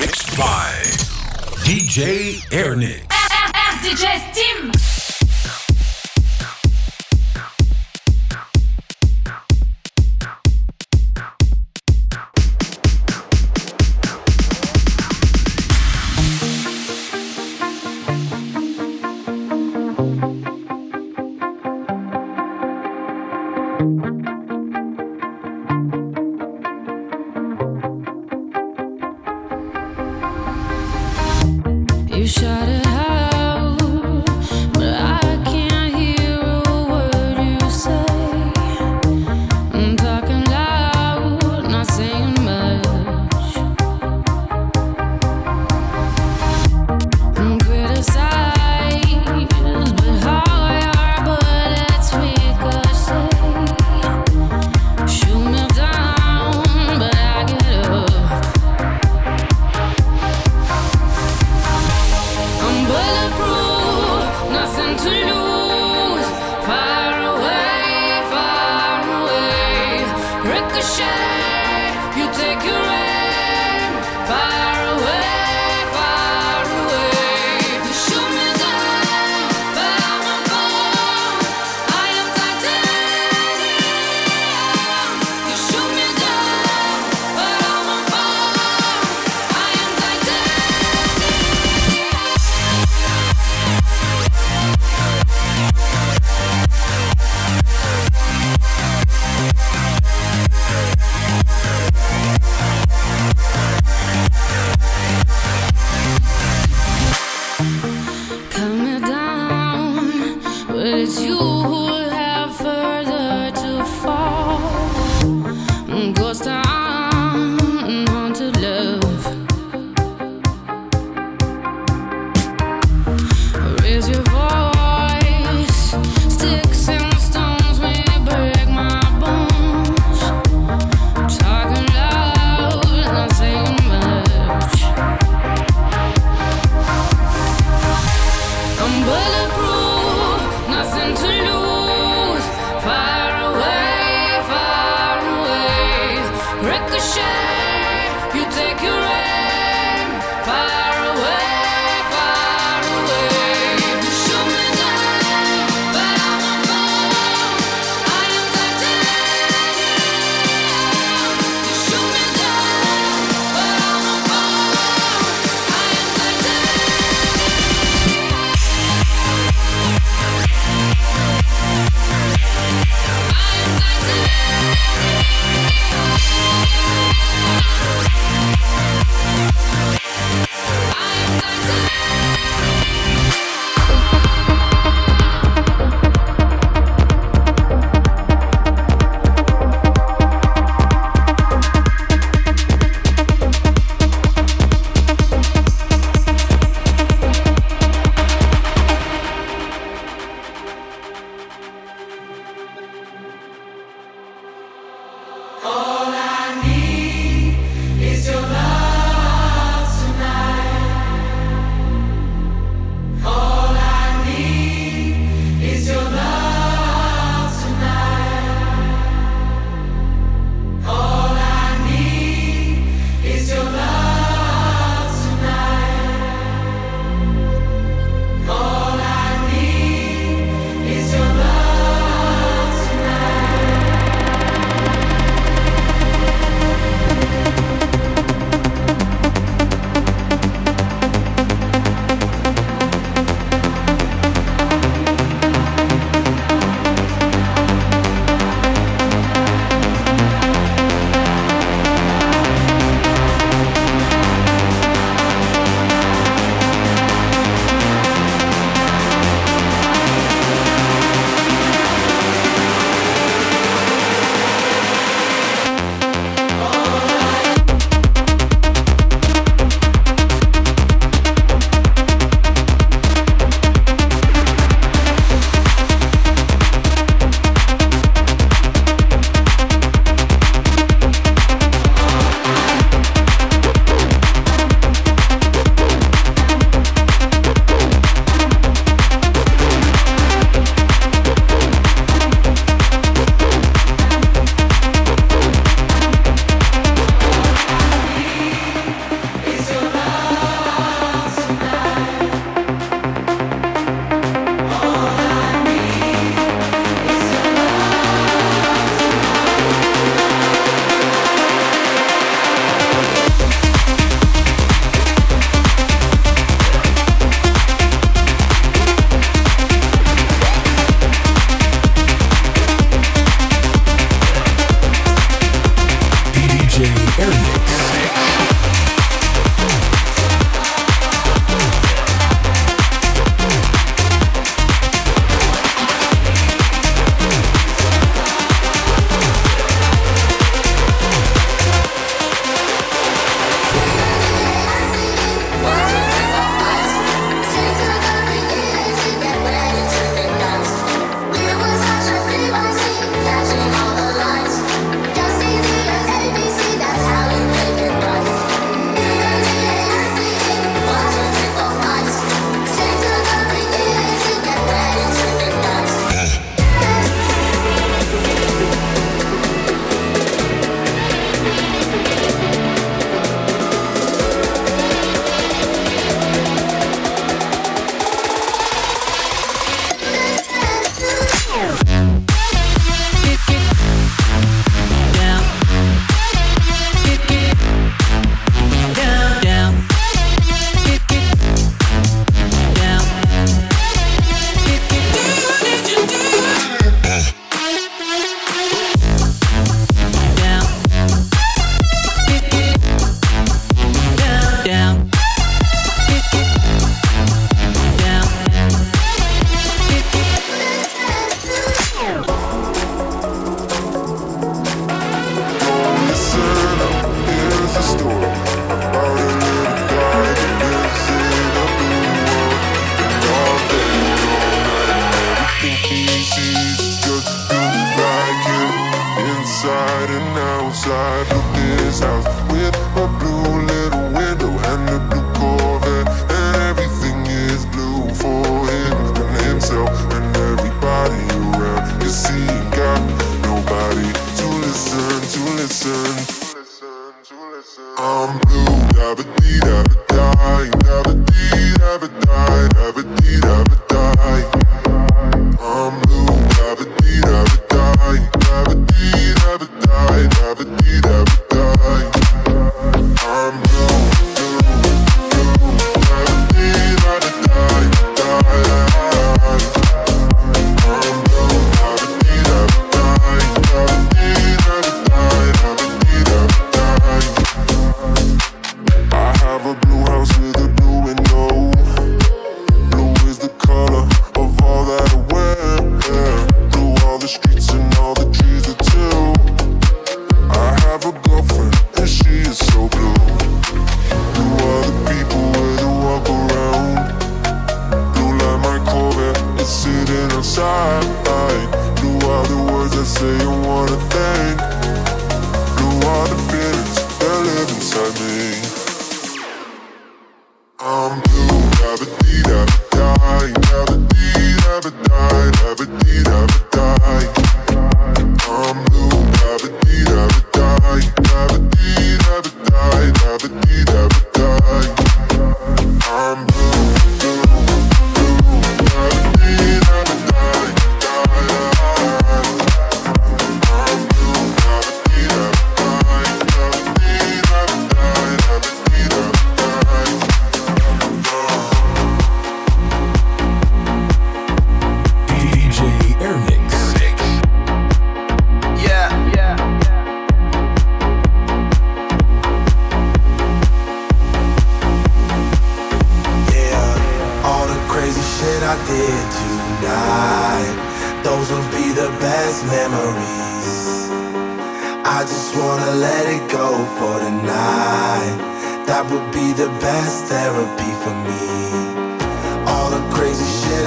Mixed by DJ Airnick. DJ Steam. inside and outside of this house with a blue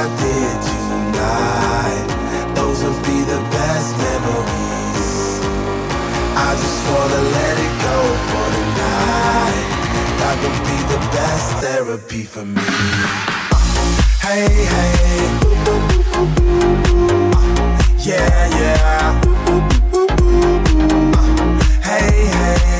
I did tonight. Those will be the best memories. I just wanna let it go for tonight. That would be the best therapy for me. Hey, hey. Yeah, yeah. Hey, hey.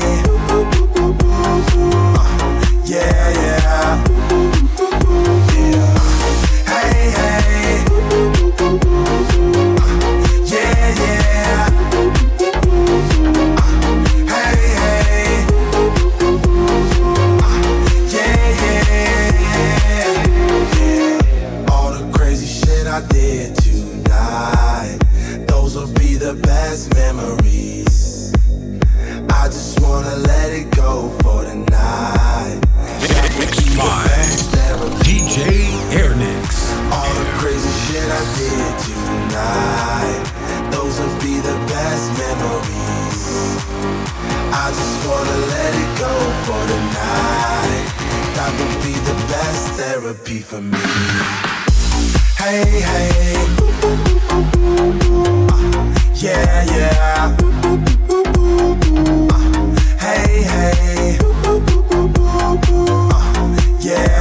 I did tonight. Those will be the best memories. I just wanna let it go for the night. DJ Airnix. All the crazy shit I did tonight. Those will be the best memories. I just wanna let it go for the night. That would be the best therapy for me. Hey, hey. Uh, yeah, yeah. Uh, hey, hey. Uh, yeah.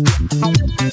Wanna be